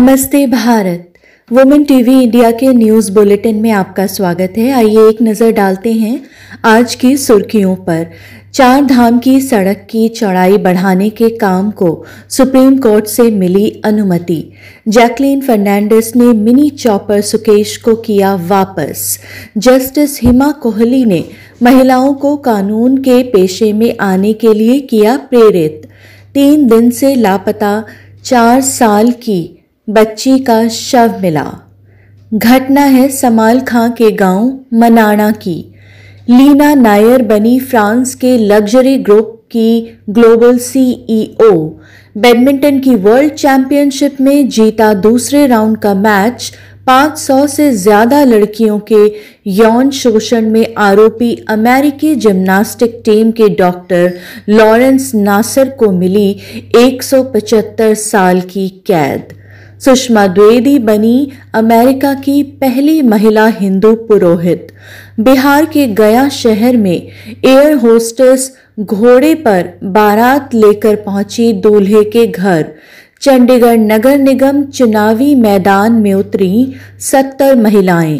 नमस्ते Bharat. Women TV India के news bulletin में आपका स्वागत है। आइए एक नज़र डालते हैं आज की सुर्खियों पर। चार धाम की सड़क की चौड़ाई बढ़ाने के काम को सुप्रीम कोर्ट से मिली अनुमति। जैकलीन फर्नांडिस ने मिनी चॉपर सुकेश को किया वापस। जस्टिस हिमा कोहली ने महिलाओं को कानून के पेशे में आने के लिए किया प्रेरित। तीन दिन से लापता चार साल की बच्ची का शव मिला। घटना है समाल खां के गाँव मनाना की। लीना नायर बनी फ्रांस के लग्जरी ग्रुप की ग्लोबल सीईओ बैडमिंटन की वर्ल्ड चैंपियनशिप में जीता दूसरे राउंड का मैच। 500 से ज़्यादा लड़कियों के यौन शोषण में आरोपी अमेरिकी जिम्नास्टिक टीम के डॉक्टर लॉरेंस नासर को मिली 175 साल की कैद। सुषमा द्विवेदी बनी अमेरिका की पहली महिला हिंदू पुरोहित। बिहार के गया शहर में एयर होस्टेस घोड़े पर बारात लेकर पहुँची दूल्हे के घर। चंडीगढ़ नगर निगम चुनावी मैदान में उतरी सत्तर महिलाएँ।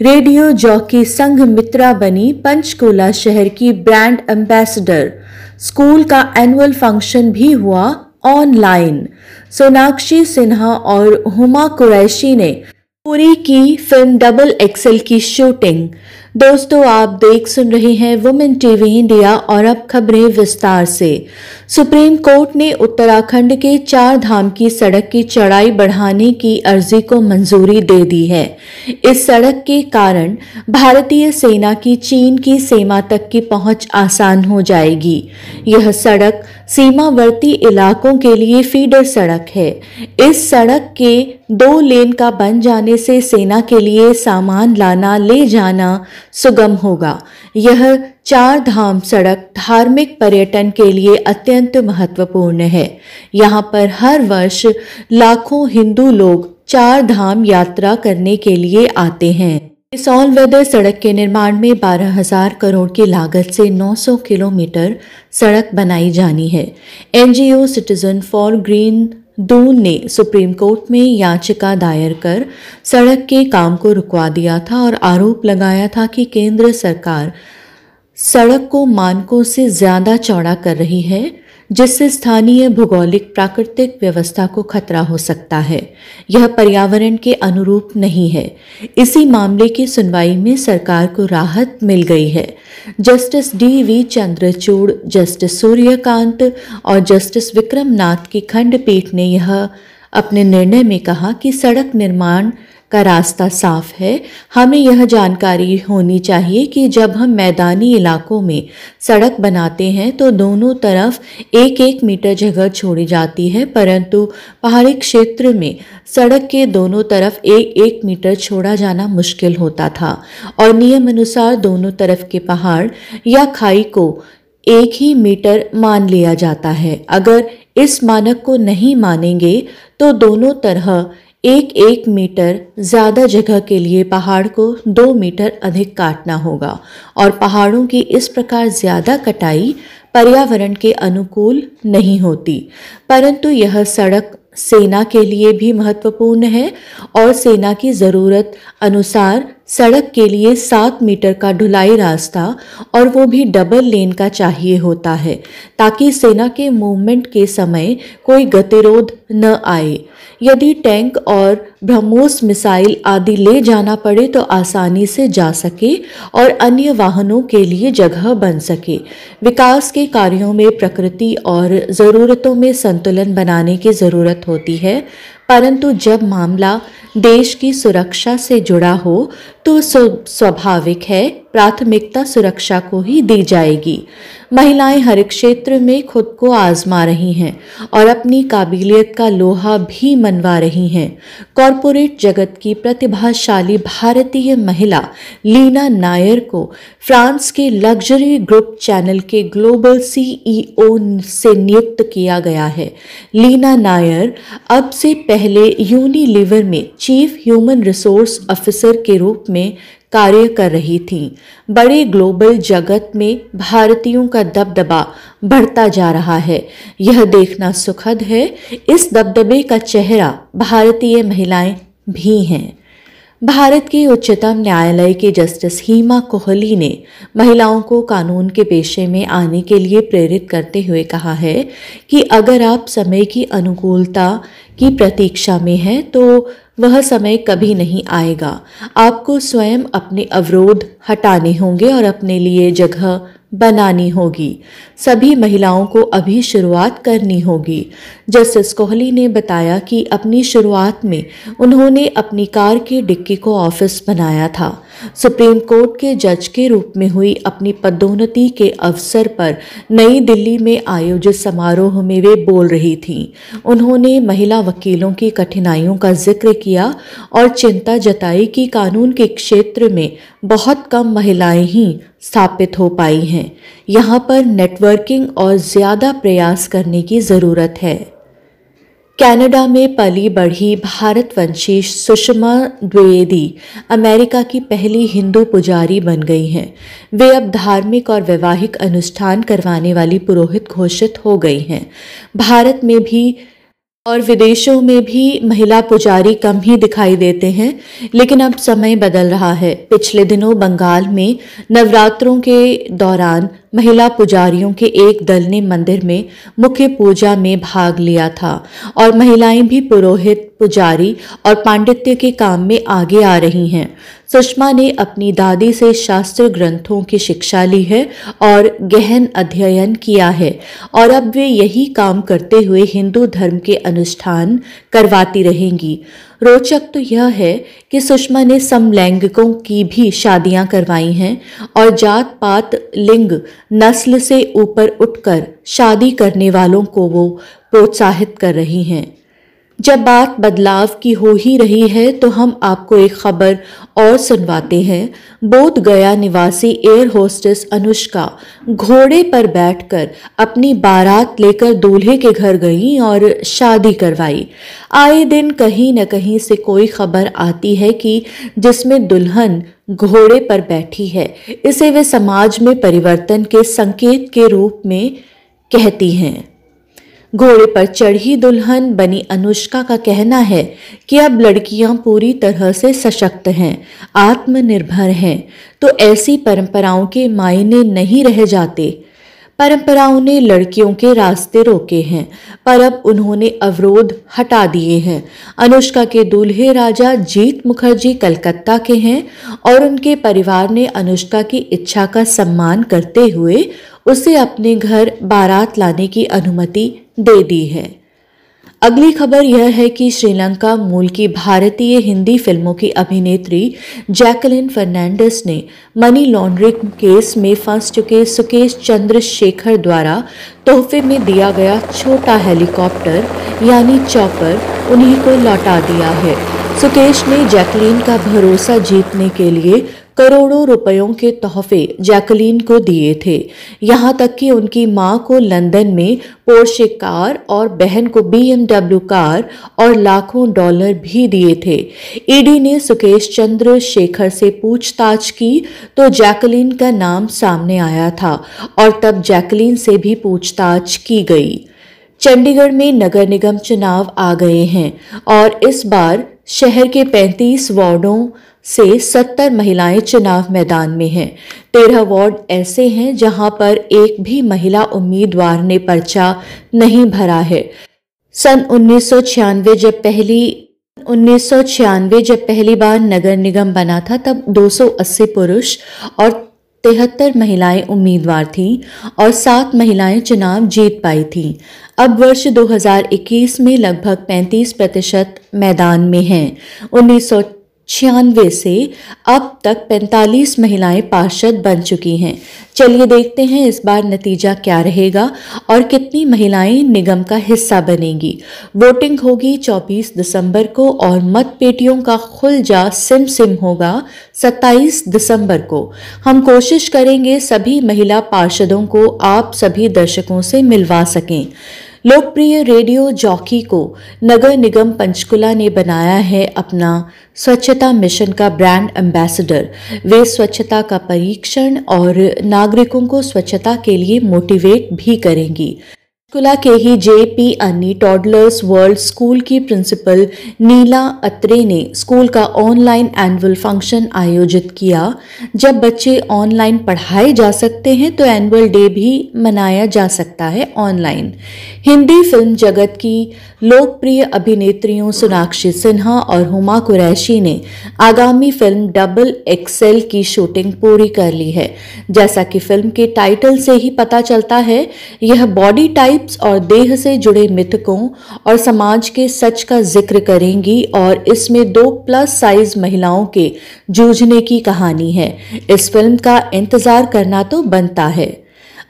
रेडियो जॉकी संघ मित्रा बनी पंचकूला शहर की ब्रांड एम्बेसडर। स्कूल का एनुअल फ़ंक्शन भी हुआ ऑनलाइन सोनाक्षी सिन्हा और हुमा कुरैशी ने पूरी की फ़िल्म डबल एक्सेल की शूटिंग। दोस्तों, आप देख सुन रहे हैं वुमेन टीवी इंडिया और अब खबरें विस्तार से। सुप्रीम कोर्ट ने उत्तराखंड के चार धाम की सड़क की चौड़ाई बढ़ाने की अर्जी को मंजूरी दे दी है। इस सड़क के कारण भारतीय सेना की चीन की सीमा तक की पहुँच आसान हो जाएगी। यह सड़क सीमावर्ती इलाकों के लिए फीडर सड़क है। इस सड़क के दो लेन का बन जाने से सेना के लिए सामान लाना, ले जाना सुगम होगा। यह चार धाम सड़क धार्मिक पर्यटन के लिए अत्यंत महत्वपूर्ण है। यहाँ पर हर वर्ष लाखों हिंदू लोग चार धाम यात्रा करने के लिए आते हैं। इस ऑल वेदर सड़क के निर्माण में 12,000 करोड़ की लागत से 900 किलोमीटर सड़क बनाई जानी है। NGO citizen for green Doon ने सुप्रीम कोर्ट में याचिका दायर कर सड़क के काम को रुकवा दिया था और आरोप लगाया था कि केंद्र सरकार सड़क को मानकों से ज़्यादा चौड़ा कर रही है। जिससे स्थानीय भौगोलिक प्राकृतिक व्यवस्था को खतरा हो सकता है। यह पर्यावरण के अनुरूप नहीं है। इसी मामले की सुनवाई में सरकार को राहत मिल गई है। Justice D V Chandrachud, justice Suryakant और जस्टिस विक्रम नाथ की खंडपीठ ने यह अपने निर्णय में कहा कि सड़क निर्माण का रास्ता साफ़ है। हमें यह जानकारी होनी चाहिए कि जब हम मैदानी इलाकों में सड़क बनाते हैं तो दोनों तरफ़ एक एक मीटर जगह छोड़ी जाती है, परंतु पहाड़ी क्षेत्र में सड़क के दोनों तरफ़ एक एक मीटर छोड़ा जाना मुश्किल होता था और नियम अनुसार दोनों तरफ़ के पहाड़ या खाई को एक ही मीटर मान लिया जाता है। अगर इस मानक को नहीं मानेंगे तो दोनों तरह एक एक मीटर ज़्यादा जगह के लिए पहाड़ को दो मीटर अधिक काटना होगा और पहाड़ों की इस प्रकार ज़्यादा कटाई पर्यावरण के अनुकूल नहीं होती। परंतु यह सड़क सेना के लिए भी महत्वपूर्ण है और सेना की ज़रूरत अनुसार सड़क के लिए सात मीटर का ढुलाई रास्ता और वो भी डबल लेन का चाहिए होता है, ताकि सेना के मूवमेंट के समय कोई गतिरोध न आए। यदि टैंक और ब्रह्मोस मिसाइल आदि ले जाना पड़े तो आसानी से जा सके और अन्य वाहनों के लिए जगह बन सके। विकास के कार्यों में प्रकृति और ज़रूरतों में संतुलन बनाने की ज़रूरत होती है। परंतु जब मामला देश की सुरक्षा से जुड़ा हो तो स्वाभाविक है, प्राथमिकता सुरक्षा को ही दी जाएगी। महिलाएँ हर क्षेत्र में खुद को आजमा रही हैं और अपनी काबिलियत का लोहा भी मनवा रही हैं। कॉरपोरेट जगत की प्रतिभाशाली भारतीय महिला लीना नायर को फ्रांस के लग्जरी ग्रुप चैनल के ग्लोबल सीईओ से नियुक्त किया गया है। लीना नायर अब से पहले यूनिलीवर में चीफ ह्यूमन रिसोर्स ऑफिसर के रूप में कार्य कर रही थीं। बड़े ग्लोबल जगत में भारतीयों का दबदबा बढ़ता जा रहा है। यह देखना सुखद है, इस दबदबे का चेहरा भारतीय महिलाएँ भी हैं। भारत के उच्चतम न्यायालय के जस्टिस हीमा कोहली ने महिलाओं को कानून के पेशे में आने के लिए प्रेरित करते हुए कहा है कि अगर आप समय की अनुकूलता की प्रतीक्षा में हैं तो वह समय कभी नहीं आएगा। आपको स्वयं अपने अवरोध हटाने होंगे और अपने लिए जगह बनानी होगी। सभी महिलाओं को अभी शुरुआत करनी होगी। जस्टिस कोहली ने बताया कि अपनी शुरुआत में उन्होंने अपनी कार के डिक्की को ऑफ़िस बनाया था। सुप्रीम कोर्ट के जज के रूप में हुई अपनी पदोन्नति के अवसर पर नई दिल्ली में आयोजित समारोह में वे बोल रही थीं। उन्होंने महिला वकीलों की कठिनाइयों का ज़िक्र किया और चिंता जताई कि कानून के क्षेत्र में बहुत कम महिलाएँ ही स्थापित हो पाई हैं। यहाँ पर नेटवर्किंग और ज़्यादा प्रयास करने की ज़रूरत है। कनाडा में पली बढ़ी भारतवंशी सुषमा द्विवेदी अमेरिका की पहली हिंदू पुजारी बन गई हैं। वे अब धार्मिक और वैवाहिक अनुष्ठान करवाने वाली पुरोहित घोषित हो गई हैं। भारत में भी और विदेशों में भी महिला पुजारी कम ही दिखाई देते हैं, लेकिन अब समय बदल रहा है। पिछले दिनों बंगाल में नवरात्रों के दौरान महिला पुजारियों के एक दल ने मंदिर में मुख्य पूजा में भाग लिया था और महिलाएँ भी पुरोहित, पुजारी और पांडित्य के काम में आगे आ रही हैं। सुषमा ने अपनी दादी से शास्त्र ग्रंथों की शिक्षा ली है और गहन अध्ययन किया है और अब वे यही काम करते हुए हिंदू धर्म के अनुष्ठान करवाती रहेंगी। रोचक तो यह है कि सुषमा ने समलैंगिकों की भी शादियाँ करवाई हैं और जात पात लिंग नस्ल से ऊपर उठकर शादी करने वालों को वो प्रोत्साहित कर रही हैं। जब बात बदलाव की हो ही रही है तो हम आपको एक खबर और सुनवाते हैं। बोध गया निवासी एयर होस्टेस अनुष्का घोड़े पर बैठकर अपनी बारात लेकर दूल्हे के घर गई और शादी करवाई। आए दिन कहीं न कहीं से कोई खबर आती है कि जिसमें दुल्हन घोड़े पर बैठी है। इसे वे समाज में परिवर्तन के संकेत के रूप में कहती हैं। घोड़े पर चढ़ी दुल्हन बनी अनुष्का का कहना है कि अब लड़कियाँ पूरी तरह से सशक्त हैं, आत्मनिर्भर हैं तो ऐसी परंपराओं के मायने नहीं रह जाते। परंपराओं ने लड़कियों के रास्ते रोके हैं, पर अब उन्होंने अवरोध हटा दिए हैं। अनुष्का के दूल्हे राजा जीत मुखर्जी कलकत्ता के हैं और उनके परिवार ने अनुष्का की इच्छा का सम्मान करते हुए उसे अपने घर बारात लाने की अनुमति दे दी है। अगली खबर यह है कि श्रीलंका मूल की भारतीय हिंदी फ़िल्मों की अभिनेत्री जैकलिन फर्नांडिस ने मनी लॉन्ड्रिंग केस में फंस चुके सुकेश चंद्रशेखर द्वारा तोहफे में दिया गया छोटा हेलीकॉप्टर, यानी चॉपर, उन्हीं को लौटा दिया है। सुकेश ने जैकलिन का भरोसा जीतने के लिए करोड़ों रुपयों के तोहफे जैकलीन को दिए थे। यहाँ तक कि उनकी माँ को लंदन में पोर्शे कार और बहन को बीएमडब्ल्यू कार और लाखों डॉलर भी दिए थे। ईडी ने सुकेश चंद्र शेखर से पूछताछ की तो जैकलीन का नाम सामने आया था और तब जैकलीन से भी पूछताछ की गई। चंडीगढ़ में नगर निगम चुनाव आ गए हैं और इस बार शहर के 35 वार्डों से 70 महिलाएँ चुनाव मैदान में हैं। तेरह वार्ड ऐसे हैं जहाँ पर एक भी महिला उम्मीदवार ने पर्चा नहीं भरा है। सन उन्नीस सौ छियानवे जब पहली, उन्नीस सौ छियानवे जब पहली बार नगर निगम बना था, तब 280 पुरुष और तिहत्तर महिलाएँ उम्मीदवार थीं और सात महिलाएँ चुनाव जीत पाई थीं। अब वर्ष 2021 में लगभग 35 प्रतिशत मैदान में हैं। उन्नीस छियानवे से अब तक 45 महिलाएँ पार्षद बन चुकी हैं। चलिए देखते हैं इस बार नतीजा क्या रहेगा और कितनी महिलाएँ निगम का हिस्सा बनेंगी। वोटिंग होगी 24 दिसंबर को और मत पेटियों का खुल जा सिम सिम होगा 27 दिसंबर को। हम कोशिश करेंगे सभी महिला पार्षदों को आप सभी दर्शकों से मिलवा सकें। लोकप्रिय रेडियो जॉकी को नगर निगम पंचकुला ने बनाया है अपना स्वच्छता मिशन का ब्रांड एम्बेसडर वे स्वच्छता का परीक्षण और नागरिकों को स्वच्छता के लिए मोटिवेट भी करेंगी। कुला के ही जे पी अन्नी टॉडलर्स वर्ल्ड स्कूल की प्रिंसिपल नीला अत्रे ने स्कूल का ऑनलाइन एनुअल फ़ंक्शन आयोजित किया। जब बच्चे ऑनलाइन पढ़ाए जा सकते हैं तो एनुअल डे भी मनाया जा सकता है ऑनलाइन हिंदी फ़िल्म जगत की लोकप्रिय अभिनेत्रियों सोनाक्षी सिन्हा और हुमा कुरैशी ने आगामी फ़िल्म डबल एक्सेल की शूटिंग पूरी कर ली है। जैसा कि फ़िल्म के टाइटल से ही पता चलता है, यह बॉडी टाइप टाइप्स और देह से जुड़े मिथकों और समाज के सच का ज़िक्र करेंगी और इसमें दो प्लस साइज़ महिलाओं के जूझने की कहानी है। इस फ़िल्म का इंतज़ार करना तो बनता है।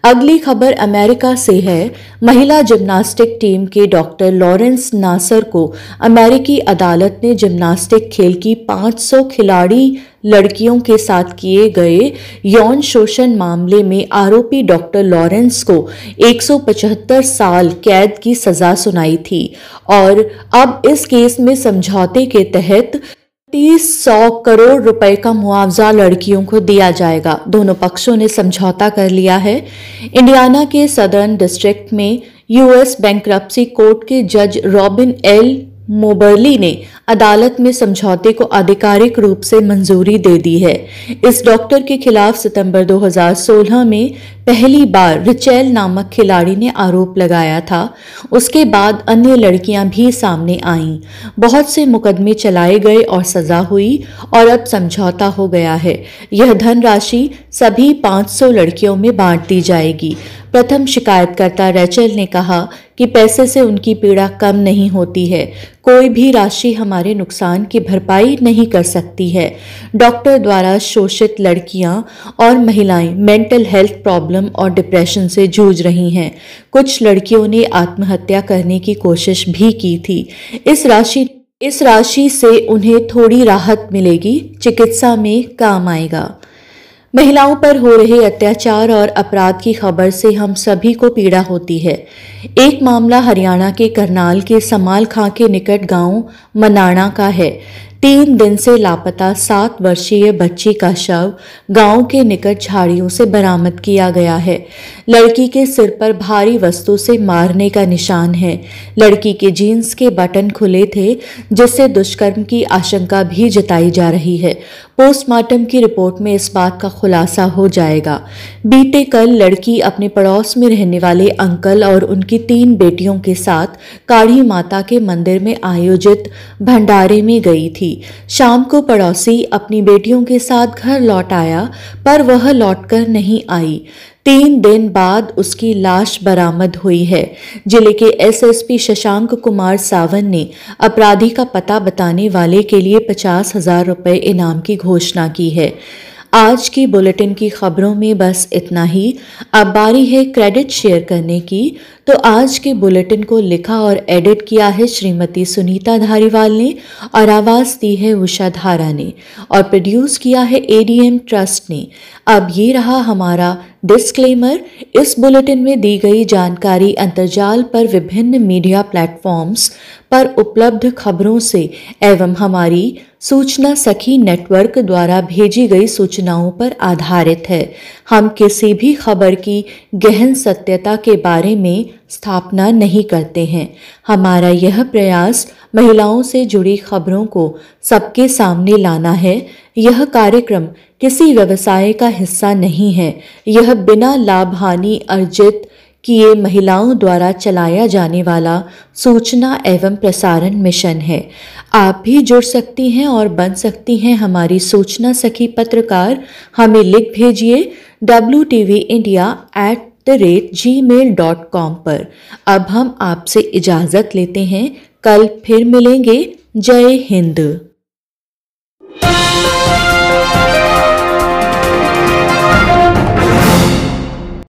अगली खबर अमेरिका से है। महिला जिम्नास्टिक टीम के डॉक्टर लॉरेंस नासर को अमेरिकी अदालत ने जिम्नास्टिक खेल की 500 खिलाड़ी लड़कियों के साथ किए गए यौन शोषण मामले में आरोपी डॉक्टर लॉरेंस को 175 साल कैद की सजा सुनाई थी। और अब इस केस में समझौते के तहत तीस सौ करोड़ रुपए का मुआवजा लड़कियों को दिया जाएगा। दोनों पक्षों ने समझौता कर लिया है। इंडियाना के सदर्न डिस्ट्रिक्ट में यूएस बैंक कोर्ट के जज रॉबिन एल मोबरली ने अदालत में समझौते को आधिकारिक रूप से मंजूरी दे दी है। इस डॉक्टर के खिलाफ सितंबर 2016 में पहली बार रिचेल नामक खिलाड़ी ने आरोप लगाया था। उसके बाद अन्य लड़कियाँ भी सामने आईं। बहुत से मुकदमे चलाए गए और सजा हुई और अब समझौता हो गया है। यह धनराशि सभी 500 लड़कियों में बांट दी जाएगी। प्रथम शिकायतकर्ता रैचल ने कहा कि पैसे से उनकी पीड़ा कम नहीं होती है। कोई भी राशि हमारे नुकसान की भरपाई नहीं कर सकती है। डॉक्टर द्वारा शोषित लड़कियाँ और महिलाएँ मेंटल हेल्थ प्रॉब्लम और डिप्रेशन से जूझ रही हैं। कुछ लड़कियों ने आत्महत्या करने की कोशिश भी की थी। इस राशि इस राशि से उन्हें थोड़ी राहत मिलेगी। चिकित्सा में काम आएगा। महिलाओं पर हो रहे अत्याचार और अपराध की खबर से हम सभी को पीड़ा होती है। एक मामला हरियाणा के करनाल के समाल खां के निकट गाँव मनाणा का है। तीन दिन से लापता सात वर्षीय बच्ची का शव गाँव के निकट झाड़ियों से बरामद किया गया है। लड़की के सिर पर भारी वस्तु से मारने का निशान है। लड़की के जीन्स के बटन खुले थे, जिससे दुष्कर्म की आशंका भी जताई जा रही है। पोस्टमार्टम की रिपोर्ट में इस बात का खुलासा हो जाएगा। बीते कल लड़की अपने पड़ोस में रहने वाले अंकल और उनकी तीन बेटियों के साथ काढ़ी माता के मंदिर में आयोजित भंडारे में गई थी। शाम को पड़ोसी अपनी बेटियों के साथ घर लौट आया, पर वह लौटकर नहीं आई। तीन दिन बाद उसकी लाश बरामद हुई है। ज़िले के एसएसपी शशांक कुमार सावन ने अपराधी का पता बताने वाले के लिए पचास हज़ार रुपये इनाम की घोषणा की है। आज की बुलेटिन की खबरों में बस इतना ही। अब बारी है क्रेडिट शेयर करने की। तो आज के बुलेटिन को लिखा और एडिट किया है श्रीमती सुनीता धारीवाल ने और आवाज़ दी है उषा धारा ने और प्रोड्यूस किया है एडीएम ट्रस्ट ने। अब ये रहा हमारा डिस्क्लेमर इस बुलेटिन में दी गई जानकारी अंतर्जाल पर विभिन्न मीडिया प्लेटफॉर्म्स पर उपलब्ध खबरों से एवं हमारी सूचना सखी नेटवर्क द्वारा भेजी गई सूचनाओं पर आधारित है। हम किसी भी खबर की गहन सत्यता के बारे में स्थापना नहीं करते हैं। हमारा यह प्रयास महिलाओं से जुड़ी खबरों को सबके सामने लाना है। यह कार्यक्रम किसी व्यवसाय का हिस्सा नहीं है। यह बिना लाभ हानि अर्जित किए महिलाओं द्वारा चलाया जाने वाला सूचना एवं प्रसारण मिशन है। आप भी जुड़ सकती हैं और बन सकती हैं हमारी सूचना सखी पत्रकार। हमें लिख भेजिए W India at the rate G mail dot com पर। अब हम आपसे इजाज़त लेते हैं। कल फिर मिलेंगे। जय हिंद।